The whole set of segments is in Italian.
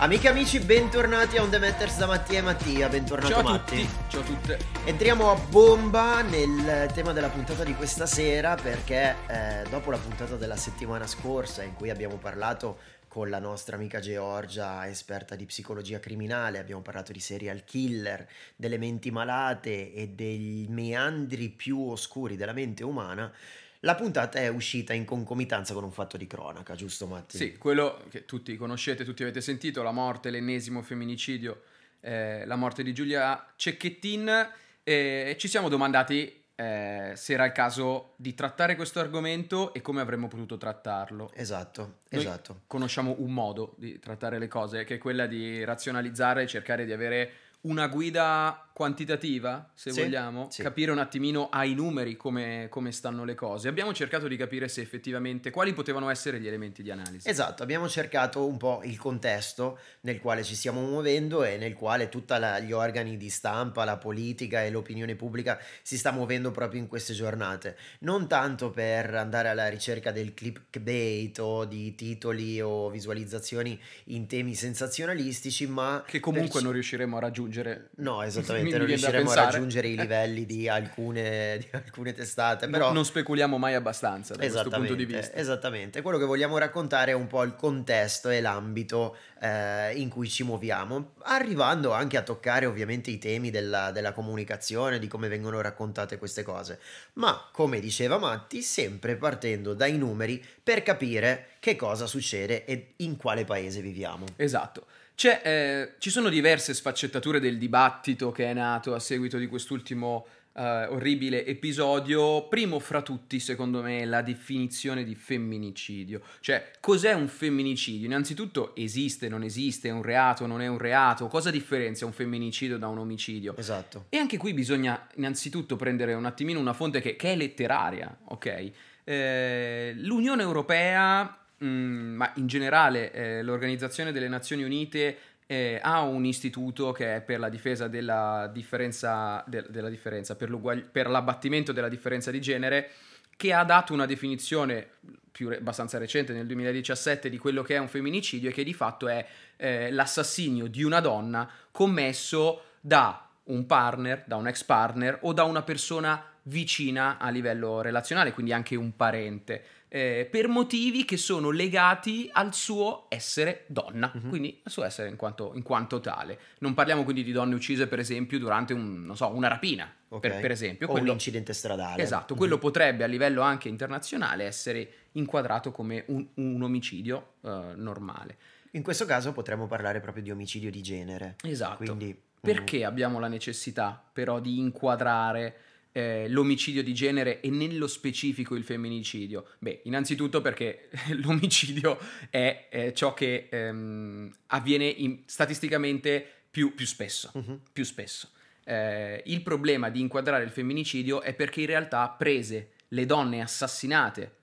Amiche e amici, bentornati a On The Matters da Mattia e Mattia, bentornato Ciao a Matti. tutti, ciao a tutte. Entriamo a bomba nel tema della puntata di questa sera perché eh, dopo la puntata della settimana scorsa in cui abbiamo parlato con la nostra amica Georgia, esperta di psicologia criminale, abbiamo parlato di serial killer, delle menti malate e dei meandri più oscuri della mente umana. La puntata è uscita in concomitanza con un fatto di cronaca, giusto Matti? Sì, quello che tutti conoscete, tutti avete sentito, la morte, l'ennesimo femminicidio, eh, la morte di Giulia Cecchettin. E ci siamo domandati eh, se era il caso di trattare questo argomento e come avremmo potuto trattarlo. Esatto, Noi esatto. Conosciamo un modo di trattare le cose, che è quella di razionalizzare e cercare di avere una guida quantitativa, se Sì, vogliamo, sì. capire un attimino ai numeri come, come stanno le cose. Abbiamo cercato di capire se effettivamente quali potevano essere gli elementi di analisi. Esatto, abbiamo cercato un po' il contesto nel quale ci stiamo muovendo e nel quale tutti gli organi di stampa, la politica e l'opinione pubblica si sta muovendo proprio in queste giornate. Non tanto per andare alla ricerca del clickbait o di titoli o visualizzazioni in temi sensazionalistici, ma Che comunque per- non riusciremo a raggiungere. No, Mi esattamente, non riusciremo a raggiungere i livelli di alcune, di alcune testate, No, però... non speculiamo mai abbastanza da questo punto di vista. esattamente. Quello che vogliamo raccontare è un po' il contesto e l'ambito eh, in cui ci muoviamo, arrivando anche a toccare ovviamente i temi della, della comunicazione, di come vengono raccontate queste cose. Ma, come diceva Matti, sempre partendo dai numeri per capire che cosa succede e in quale paese viviamo. Esatto. C'è, eh, ci sono diverse sfaccettature del dibattito che è nato a seguito di quest'ultimo eh, orribile episodio. Primo fra tutti, secondo me, la definizione di femminicidio. Cioè, cos'è un femminicidio? Innanzitutto, esiste, non esiste, è un reato, non è un reato? Cosa differenzia un femminicidio da un omicidio? Esatto. E anche qui bisogna innanzitutto prendere un attimino una fonte che, che è letteraria, ok? Eh, L'Unione Europea, ma in generale eh, l'Organizzazione delle Nazioni Unite eh, ha un istituto che è per la difesa della differenza, de- della differenza per, per l'abbattimento della differenza di genere, che ha dato una definizione più re- abbastanza recente, nel 2017, di quello che è un femminicidio e che di fatto è eh, l'assassinio di una donna commesso da un partner, da un ex partner o da una persona vicina a livello relazionale, quindi anche un parente, eh, per motivi che sono legati al suo essere donna, Mhm. quindi al suo essere in quanto, in quanto tale. Non parliamo quindi di donne uccise, per esempio, durante un, non so, una rapina, Ok. per, per esempio. O Quello- un incidente stradale. Esatto, Mhm. quello potrebbe a livello anche internazionale essere inquadrato come un, un omicidio eh, normale. In questo caso potremmo parlare proprio di omicidio di genere. Esatto. Quindi, mm, Perché abbiamo la necessità però di inquadrare eh, l'omicidio di genere e nello specifico il femminicidio? Beh, innanzitutto perché l'omicidio è eh, ciò che ehm, avviene in- statisticamente più, più spesso. Mhm. Più spesso. Eh, il problema di inquadrare il femminicidio è perché in realtà prese le donne assassinate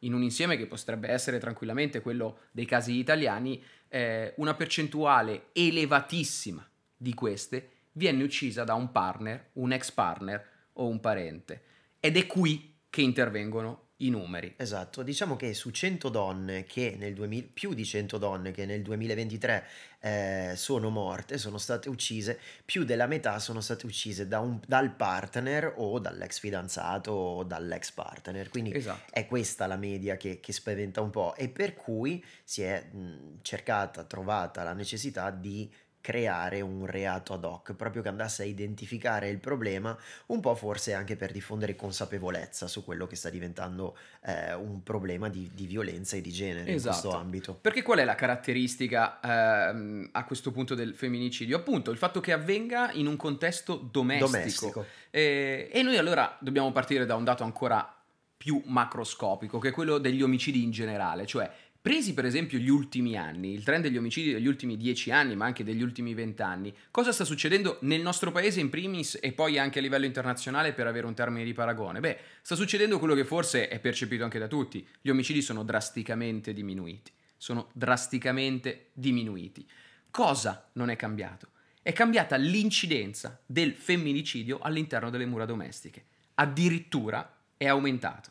in un insieme che potrebbe essere tranquillamente quello dei casi italiani, eh, una percentuale elevatissima di queste viene uccisa da un partner, un ex partner o un parente. Ed è qui che intervengono i numeri. Esatto, diciamo che su 100 donne che nel 2000, più di 100 donne che nel 2023 eh, sono morte, sono state uccise, più della metà sono state uccise da un- dal partner o dall'ex fidanzato o dall'ex partner. Quindi Esatto. è questa la media che, che spaventa un po' e per cui si è mh, cercata, trovata la necessità di creare un reato ad hoc, proprio che andasse a identificare il problema, un po' forse anche per diffondere consapevolezza su quello che sta diventando eh, un problema di, di violenza e di genere in Esatto. questo ambito. Perché qual è la caratteristica ehm, a questo punto del femminicidio? Appunto il fatto che avvenga in un contesto domestico. Domestico. Eh, e noi allora dobbiamo partire da un dato ancora più macroscopico, che è quello degli omicidi in generale, cioè presi per esempio gli ultimi anni, il trend degli omicidi degli ultimi dieci anni, ma anche degli ultimi vent'anni, cosa sta succedendo nel nostro paese in primis e poi anche a livello internazionale per avere un termine di paragone? Beh, sta succedendo quello che forse è percepito anche da tutti, gli omicidi sono drasticamente diminuiti, sono drasticamente diminuiti. Cosa non è cambiato? È cambiata l'incidenza del femminicidio all'interno delle mura domestiche. Addirittura è aumentato.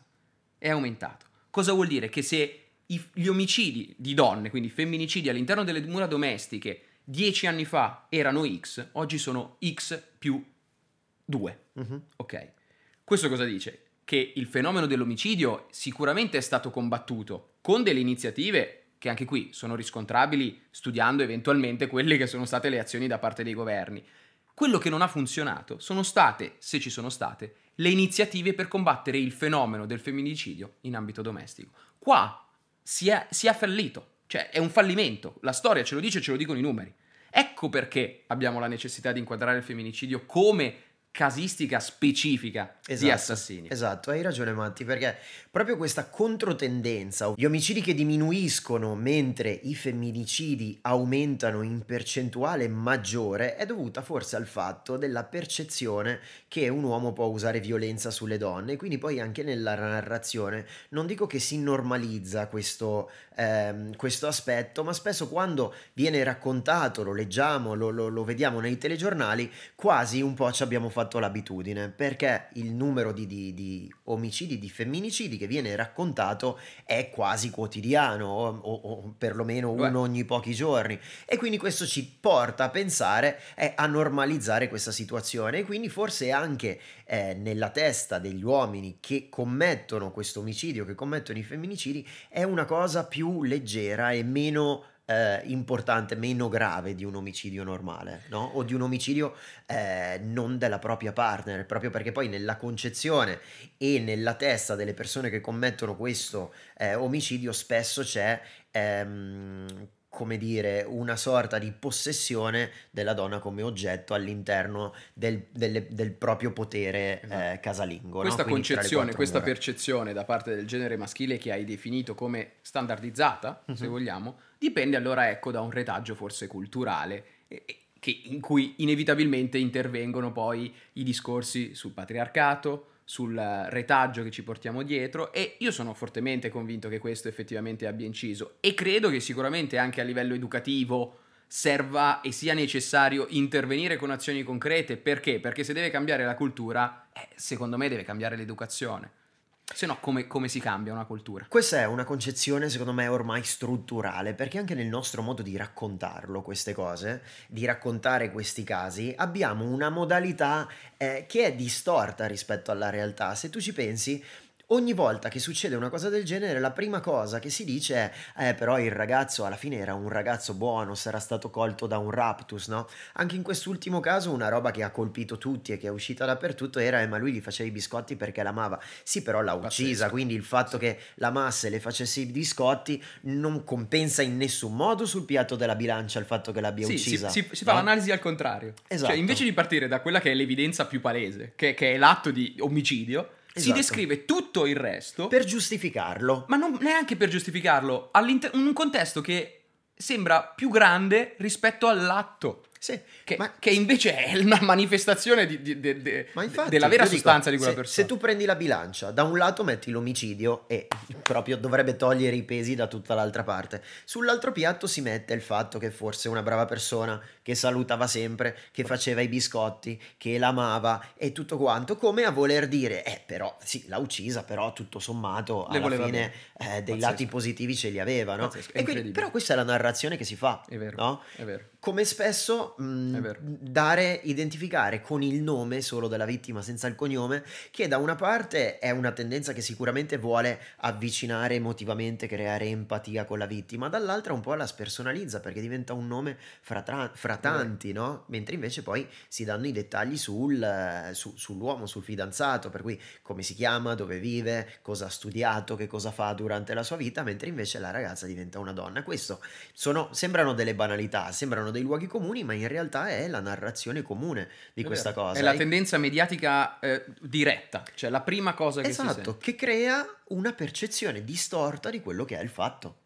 È aumentato. Cosa vuol dire? Che se gli omicidi di donne, quindi femminicidi all'interno delle mura domestiche, dieci anni fa erano X, oggi sono X più 2. Mhm. Ok. Questo cosa dice? Che il fenomeno dell'omicidio sicuramente è stato combattuto con delle iniziative che anche qui sono riscontrabili studiando eventualmente quelle che sono state le azioni da parte dei governi. Quello che non ha funzionato sono state, se ci sono state, le iniziative per combattere il fenomeno del femminicidio in ambito domestico. Qua si è, si è fallito, cioè è un fallimento, la storia ce lo dice, ce lo dicono i numeri. Ecco perché abbiamo la necessità di inquadrare il femminicidio come casistica specifica di Esatto, assassini. Esatto, hai ragione Matti, perché proprio questa controtendenza, gli omicidi che diminuiscono mentre i femminicidi aumentano in percentuale maggiore, è dovuta forse al fatto della percezione che un uomo può usare violenza sulle donne, quindi poi anche nella narrazione, non dico che si normalizza questo, ehm, questo aspetto, ma spesso quando viene raccontato, lo leggiamo, lo, lo- lo vediamo nei telegiornali, quasi un po' ci abbiamo fatto l'abitudine, perché il numero di, di- di omicidi, di femminicidi che viene raccontato è quasi quotidiano, o, o- o perlomeno Beh. uno ogni pochi giorni, e quindi questo ci porta a pensare, eh, a normalizzare questa situazione, e quindi forse anche eh, nella testa degli uomini che commettono questo omicidio, che commettono i femminicidi, è una cosa più leggera e meno eh, importante, meno grave di un omicidio normale, no? O di un omicidio eh, non della propria partner, proprio perché poi nella concezione e nella testa delle persone che commettono questo eh, omicidio spesso c'è, ehm, come dire, una sorta di possessione della donna come oggetto all'interno del, delle- del proprio potere Esatto. eh, casalingo. no? Questa le concezione, questa mura. percezione da parte del genere maschile che hai definito come standardizzata, se Mhm. vogliamo, dipende allora ecco da un retaggio forse culturale e- che- in cui inevitabilmente intervengono poi i discorsi sul patriarcato, sul retaggio che ci portiamo dietro e io sono fortemente convinto che questo effettivamente abbia inciso e credo che sicuramente anche a livello educativo serva e sia necessario intervenire con azioni concrete. Perché? Perché se deve cambiare la cultura, eh, secondo me deve cambiare l'educazione. Se no, come, come si cambia una cultura? Questa è una concezione, secondo me, ormai strutturale, perché anche nel nostro modo di raccontarlo, queste cose, di raccontare questi casi, abbiamo una modalità eh, che è distorta rispetto alla realtà. Se tu ci pensi, ogni volta che succede una cosa del genere, la prima cosa che si dice è, eh, però il ragazzo alla fine era un ragazzo buono, sarà stato colto da un raptus, no? Anche in quest'ultimo caso una roba che ha colpito tutti e che è uscita dappertutto era, eh, ma lui gli faceva i biscotti perché l'amava. Sì, però l'ha uccisa, Pazzesco. quindi il fatto che la massa le facesse i biscotti non compensa in nessun modo sul piatto della bilancia il fatto che l'abbia Sì, si, uccisa. si- si fa no? l'analisi al contrario. Esatto. Cioè, invece di partire da quella che è l'evidenza più palese, che, che è l'atto di omicidio, si Esatto. descrive tutto il resto, Per giustificarlo. ma non neanche per giustificarlo, in un contesto che sembra più grande rispetto all'atto. Sì, Che, ma che invece è una manifestazione di- di- de- Ma infatti, della vera io dico, sostanza di quella se, persona. Se tu prendi la bilancia, da un lato metti l'omicidio e proprio dovrebbe togliere i pesi da tutta l'altra parte. Sull'altro piatto si mette il fatto che fosse una brava persona, che salutava sempre, che faceva i biscotti, che l'amava e tutto quanto, come a voler dire, eh però sì, l'ha uccisa, però tutto sommato alla fine eh, dei Pazzesco. lati positivi ce li aveva, no? Pazzesco, quindi- però questa è la narrazione che si fa, È vero, no? è vero. Come spesso mh, vero. dare, identificare con il nome solo della vittima senza il cognome, che da una parte è una tendenza che sicuramente vuole avvicinare emotivamente, creare empatia con la vittima, dall'altra un po' la spersonalizza perché diventa un nome fra, tra- fra tanti, no? Mentre invece poi si danno i dettagli sul, su- sull'uomo, sul fidanzato, per cui come si chiama, dove vive, cosa ha studiato, che cosa fa durante la sua vita, mentre invece la ragazza diventa una donna. Questo sono, sembrano delle banalità, sembrano dei luoghi comuni, ma in realtà è la narrazione comune di È questa vero. cosa. È la tendenza mediatica eh, diretta, cioè la prima cosa che si Esatto, sente. che crea una percezione distorta di quello che è il fatto.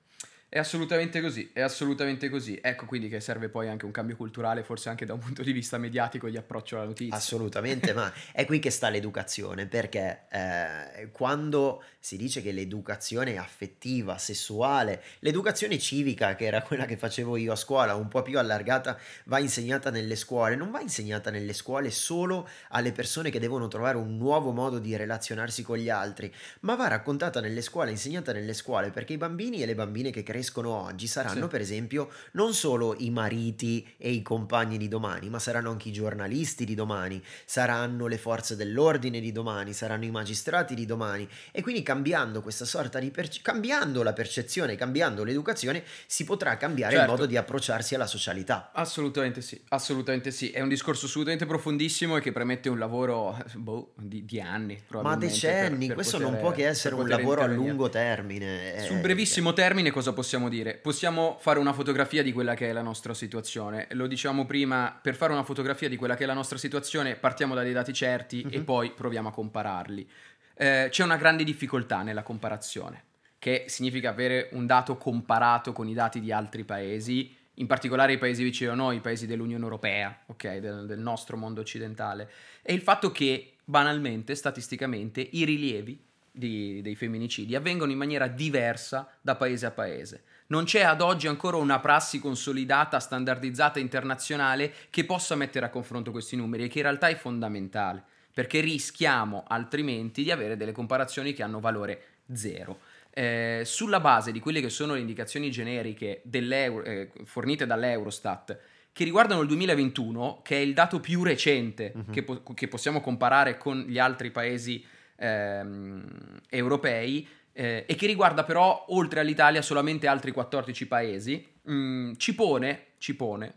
È assolutamente così, è assolutamente così. Ecco quindi che serve poi anche un cambio culturale, forse anche da un punto di vista mediatico di approccio alla notizia. Assolutamente, ma è qui che sta l'educazione, perché eh, quando si dice che l'educazione affettiva, sessuale, l'educazione civica, che era quella che facevo io a scuola, un po' più allargata, va insegnata nelle scuole, non va insegnata nelle scuole solo alle persone che devono trovare un nuovo modo di relazionarsi con gli altri, ma va raccontata nelle scuole, insegnata nelle scuole, perché i bambini e le bambine che crescono crescono oggi saranno sì. per esempio non solo i mariti e i compagni di domani, ma saranno anche i giornalisti di domani, saranno le forze dell'ordine di domani, saranno i magistrati di domani e quindi cambiando questa sorta di perce- cambiando la percezione, cambiando l'educazione, si potrà cambiare certo. il modo di approcciarsi alla socialità. Assolutamente sì, assolutamente sì, è un discorso assolutamente profondissimo e che premette un lavoro boh, di, di, anni, ma decenni, per, per questo poter, non può che essere un lavoro a lungo termine. Sul brevissimo eh, termine cosa possiamo possiamo dire? Possiamo fare una fotografia di quella che è la nostra situazione. Lo diciamo prima, per fare una fotografia di quella che è la nostra situazione partiamo da dei dati certi mm-hmm. e mhm. poi proviamo a compararli. Eh, c'è una grande difficoltà nella comparazione, che significa avere un dato comparato con i dati di altri paesi, in particolare i paesi vicino a noi, i paesi dell'Unione Europea, ok, del, del nostro mondo occidentale. E il fatto che banalmente, statisticamente, i rilievi di, dei femminicidi avvengono in maniera diversa da paese a paese. Non c'è ad oggi ancora una prassi consolidata, standardizzata internazionale che possa mettere a confronto questi numeri e che in realtà è fondamentale, perché rischiamo altrimenti di avere delle comparazioni che hanno valore zero. Eh, sulla base di quelle che sono le indicazioni generiche eh, fornite dall'Eurostat, che riguardano il 2021, che è il dato più recente uh-huh. che, po- che possiamo comparare con gli altri paesi ehm, europei eh, e che riguarda però oltre all'Italia solamente altri 14 paesi, mm, ci pone, ci pone,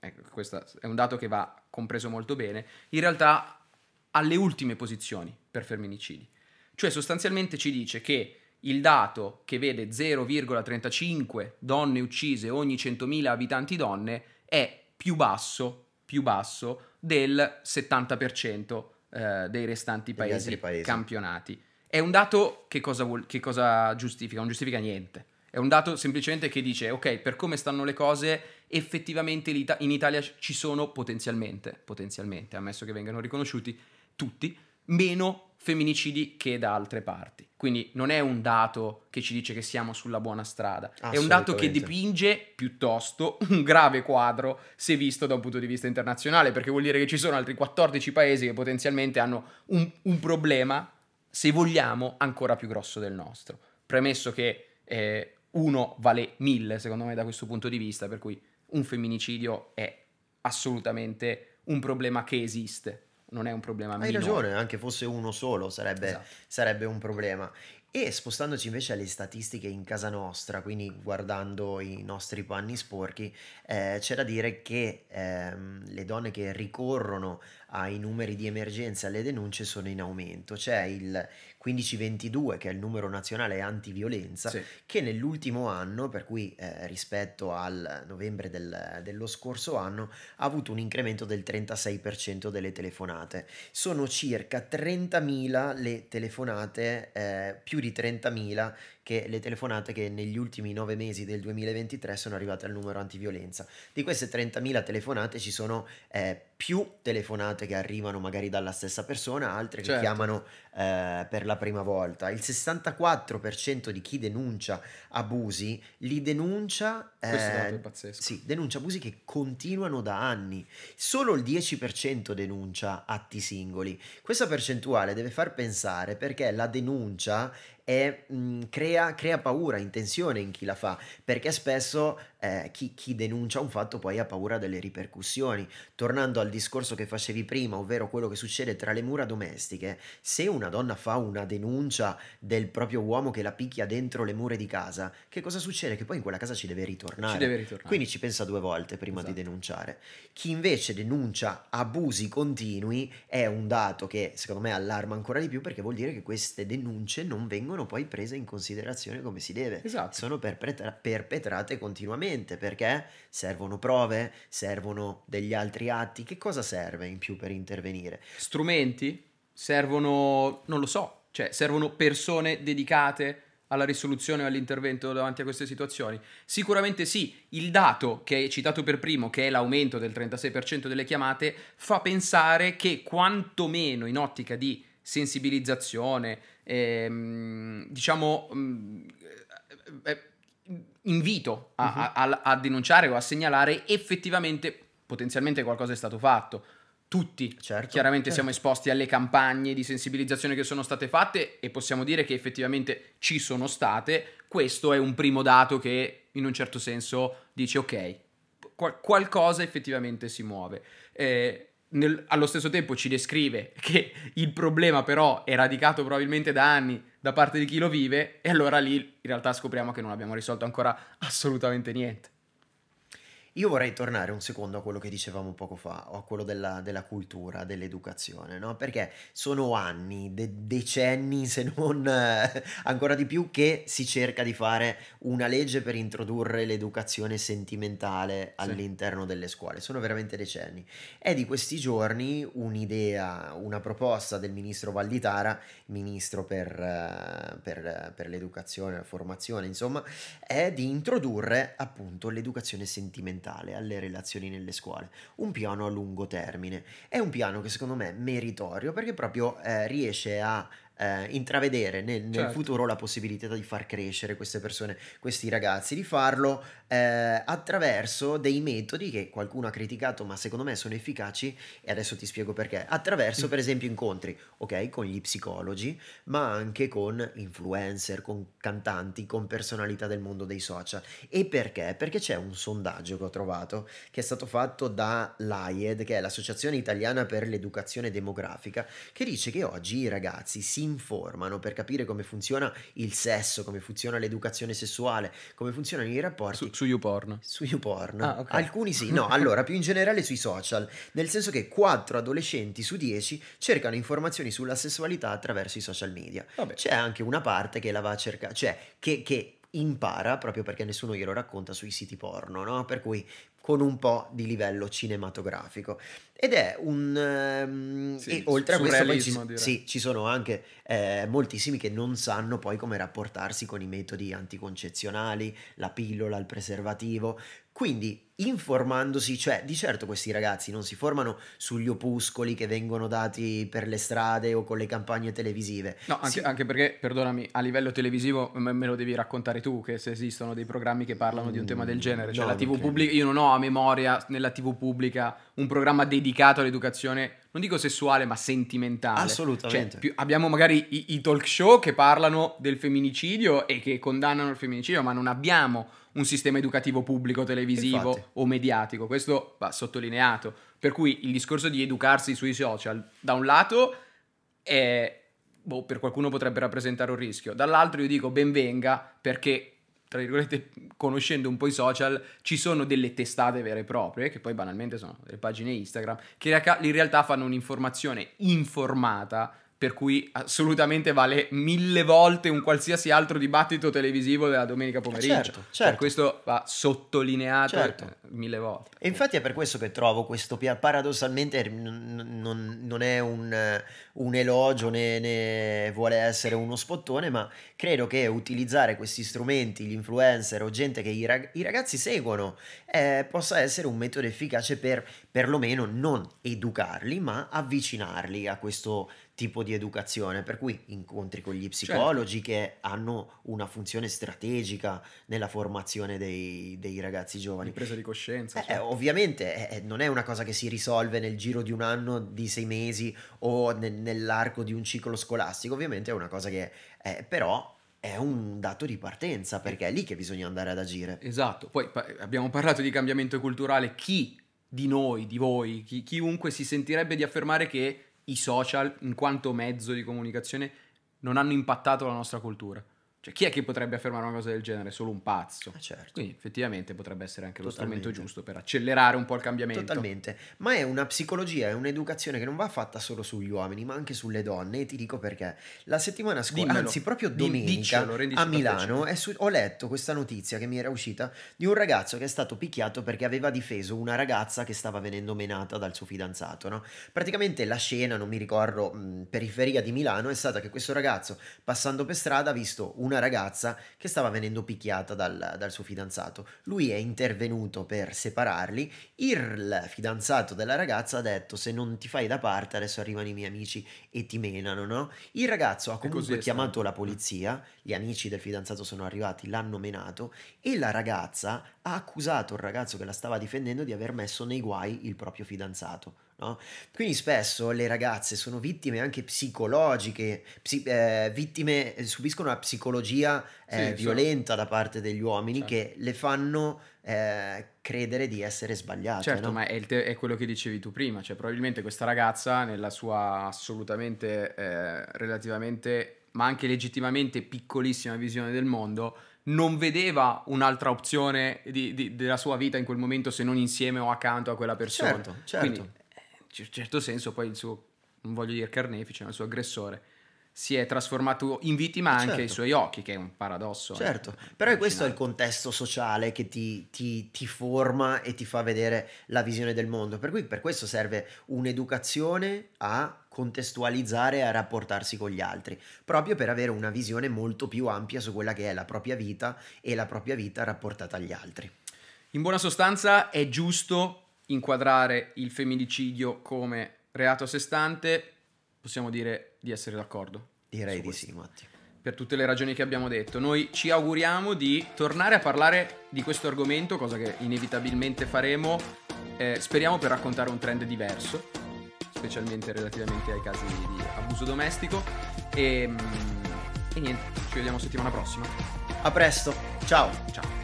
ecco, questo è un dato che va compreso molto bene, in realtà alle ultime posizioni per femminicidi. Cioè sostanzialmente ci dice che il dato che vede 0,35 donne uccise ogni 100.000 abitanti donne è più basso, più basso del 70% eh, dei restanti paesi, paesi, campionati. È un dato che cosa, vuol, che cosa giustifica? Non giustifica niente. È un dato semplicemente che dice, ok, per come stanno le cose, effettivamente in Italia ci sono potenzialmente, potenzialmente, ammesso che vengano riconosciuti tutti, meno femminicidi che da altre parti. Quindi non è un dato che ci dice che siamo sulla buona strada, è un dato che dipinge piuttosto un grave quadro se visto da un punto di vista internazionale, perché vuol dire che ci sono altri 14 paesi che potenzialmente hanno un, un problema, se vogliamo, ancora più grosso del nostro. Premesso che eh, uno vale mille, secondo me, da questo punto di vista, per cui un femminicidio è assolutamente un problema che esiste non è un problema Hai minore. ragione, anche fosse uno solo sarebbe, esatto. sarebbe un problema. E spostandoci invece alle statistiche in casa nostra, quindi guardando i nostri panni sporchi, eh, c'è da dire che ehm, le donne che ricorrono ai numeri di emergenza e alle denunce sono in aumento. C'è il 1522, che è il numero nazionale antiviolenza, sì. che nell'ultimo anno, per cui eh, rispetto al novembre del, dello scorso anno, ha avuto un incremento del 36% delle telefonate. Sono circa 30.000 le telefonate, eh, più di 30.000 che le telefonate che negli ultimi nove mesi del 2023 sono arrivate al numero antiviolenza. Di queste 30.000 telefonate ci sono eh, più telefonate che arrivano magari dalla stessa persona, altre che certo. chiamano eh, per la prima volta. Il 64% di chi denuncia abusi li denuncia, eh, sì, denuncia abusi che continuano da anni. Solo il 10% denuncia atti singoli. Questa percentuale deve far pensare perché la denuncia è, mh, crea, crea, paura, intenzione in chi la fa, perché spesso eh, chi, chi, denuncia un fatto poi ha paura delle ripercussioni. Tornando al discorso che facevi prima, ovvero quello che succede tra le mura domestiche, se una donna fa una denuncia del proprio uomo che la picchia dentro le mura di casa, che cosa succede? Che poi in quella casa ci deve ritornare. Ci deve ritornare. Quindi ci pensa due volte prima esatto. di denunciare. Chi invece denuncia abusi continui è un dato che secondo me allarma ancora di più perché vuol dire che queste denunce non vengono poi prese in considerazione come si deve. Esatto. Sono perpetra- perpetrate continuamente perché servono prove, servono degli altri atti. Che cosa serve in più per intervenire? Strumenti? Servono, non lo so, cioè servono persone dedicate alla risoluzione o all'intervento davanti a queste situazioni? Sicuramente sì, il dato che hai citato per primo, che è l'aumento del 36% delle chiamate, fa pensare che quantomeno in ottica di sensibilizzazione, ehm, diciamo, mh, eh, eh invito a, uh-huh. a, a, denunciare o a segnalare effettivamente potenzialmente qualcosa è stato fatto tutti certo, chiaramente certo. siamo esposti alle campagne di sensibilizzazione che sono state fatte e possiamo dire che effettivamente ci sono state. Questo è un primo dato che in un certo senso dice ok, qual- qualcosa effettivamente si muove. Eh, nel, allo stesso tempo ci descrive che il problema però è radicato probabilmente da anni da parte di chi lo vive e allora lì in realtà scopriamo che non abbiamo risolto ancora assolutamente niente. Io vorrei tornare un secondo a quello che dicevamo poco fa, a quello della, della cultura, dell'educazione, no? Perché sono anni, de- decenni, se non eh, ancora di più, che si cerca di fare una legge per introdurre l'educazione sentimentale sì. all'interno delle scuole. Sono veramente decenni. È di questi giorni un'idea, una proposta del ministro Valditara, ministro per, eh, per, per l'educazione, la formazione, insomma, è di introdurre appunto l'educazione sentimentale fondamentale alle relazioni nelle scuole, un piano a lungo termine. È un piano che secondo me è meritorio perché proprio eh, riesce a eh, intravedere nel, nel certo. futuro la possibilità di far crescere queste persone, questi ragazzi, di farlo eh, attraverso dei metodi che qualcuno ha criticato, ma secondo me sono efficaci e adesso ti spiego perché. Attraverso, mm. per esempio, incontri, ok, con gli psicologi, ma anche con influencer, con cantanti, con personalità del mondo dei social. E perché? Perché c'è un sondaggio che ho trovato che è stato fatto da l'AIED, che è l'Associazione Italiana per l'Educazione Demografica, che dice che oggi i ragazzi si informano per capire come funziona il sesso, come funziona l'educazione sessuale, come funzionano i rapporti. Su, su YouPorn. Su YouPorn. Ah, okay. Alcuni sì, no, allora più in generale sui social, nel senso che 4 adolescenti su 10 cercano informazioni sulla sessualità attraverso i social media. Vabbè. C'è anche una parte che la va a cercare, cioè che, che impara proprio perché nessuno glielo racconta sui siti porno, no? Per cui con un po' di livello cinematografico. Ed è un... Um, sì, e oltre a questo poi ci, sì, ci sono anche eh, moltissimi che non sanno poi come rapportarsi con i metodi anticoncezionali, la pillola, il preservativo. Quindi informandosi, cioè di certo questi ragazzi non si formano sugli opuscoli che vengono dati per le strade o con le campagne televisive. No, anche, si... anche perché, perdonami, a livello televisivo me lo devi raccontare tu che se esistono dei programmi che parlano di un tema del genere, cioè no, la TV pubblica, io non ho a memoria nella TV pubblica un programma dedicato all'educazione, non dico sessuale, ma sentimentale. Assolutamente. Cioè, più, abbiamo magari i, i talk show che parlano del femminicidio e che condannano il femminicidio, ma non abbiamo un sistema educativo pubblico, televisivo Infatti. o mediatico. Questo va sottolineato. Per cui il discorso di educarsi sui social, da un lato, è, boh, per qualcuno potrebbe rappresentare un rischio, dall'altro io dico ben venga perché tra virgolette, conoscendo un po' i social, ci sono delle testate vere e proprie, che poi banalmente sono delle pagine Instagram, che in realtà fanno un'informazione informata per cui assolutamente vale mille volte un qualsiasi altro dibattito televisivo della domenica pomeriggio. Certo, certo. Per questo va sottolineato certo. mille volte. E infatti è per questo che trovo questo paradossalmente non, non è un, un elogio né, né, vuole essere uno spottone, ma credo che utilizzare questi strumenti, gli influencer o gente che i, rag- i ragazzi seguono, eh, possa essere un metodo efficace per perlomeno non educarli, ma avvicinarli a questo tipo di educazione, per cui incontri con gli psicologi certo. che hanno una funzione strategica nella formazione dei, dei ragazzi giovani. Di presa di coscienza. Eh, certo. Ovviamente eh, non è una cosa che si risolve nel giro di un anno, di sei mesi o ne, nell'arco di un ciclo scolastico, ovviamente è una cosa che eh, però è un dato di partenza perché è lì che bisogna andare ad agire. Esatto, poi abbiamo parlato di cambiamento culturale, chi di noi, di voi, chi, chiunque si sentirebbe di affermare che i social, in quanto mezzo di comunicazione, non hanno impattato la nostra cultura. Cioè, chi è che potrebbe affermare una cosa del genere? Solo un pazzo. Ah, certo. Quindi, effettivamente, potrebbe essere anche Totalmente. lo strumento giusto per accelerare un po' il cambiamento. Totalmente. Ma è una psicologia, è un'educazione che non va fatta solo sugli uomini, ma anche sulle donne. E ti dico perché. La settimana scorsa, anzi, proprio domenica Diccelo, a Milano, su- ho letto questa notizia che mi era uscita di un ragazzo che è stato picchiato perché aveva difeso una ragazza che stava venendo menata dal suo fidanzato. No? Praticamente la scena, non mi ricordo, mh, periferia di Milano, è stata che questo ragazzo, passando per strada, ha visto una una ragazza che stava venendo picchiata dal, dal suo fidanzato. Lui è intervenuto per separarli, il fidanzato della ragazza ha detto se non ti fai da parte adesso arrivano i miei amici e ti menano, no? Il ragazzo ha comunque chiamato la polizia, gli amici del fidanzato sono arrivati, l'hanno menato e la ragazza ha accusato il ragazzo che la stava difendendo di aver messo nei guai il proprio fidanzato. No? Quindi spesso le ragazze sono vittime anche psicologiche, psi- eh, vittime, eh, subiscono una psicologia eh, sì, violenta so. da parte degli uomini certo. che le fanno eh, credere di essere sbagliate. Certo, no? ma è, te- è, quello che dicevi tu prima, cioè probabilmente questa ragazza nella sua assolutamente eh, relativamente, ma anche legittimamente piccolissima visione del mondo, non vedeva un'altra opzione di, di, della sua vita in quel momento se non insieme o accanto a quella persona. Certo, certo. Quindi in certo senso poi il suo, non voglio dire carnefice, ma il suo aggressore si è trasformato in vittima anche certo. ai suoi occhi, che è un paradosso. Eh. Certo, eh, però è questo è il contesto sociale che ti, ti, ti, forma e ti fa vedere la visione del mondo. Per cui per questo serve un'educazione a contestualizzare e a rapportarsi con gli altri, proprio per avere una visione molto più ampia su quella che è la propria vita e la propria vita rapportata agli altri. In buona sostanza è giusto inquadrare il femminicidio come reato a sé stante, possiamo dire di essere d'accordo. Direi di sì, Matti. Per tutte le ragioni che abbiamo detto. Noi ci auguriamo di tornare a parlare di questo argomento, cosa che inevitabilmente faremo. Eh, speriamo per raccontare un trend diverso, specialmente relativamente ai casi di abuso domestico. E, mm, e niente, ci vediamo settimana prossima. A presto, ciao. Ciao.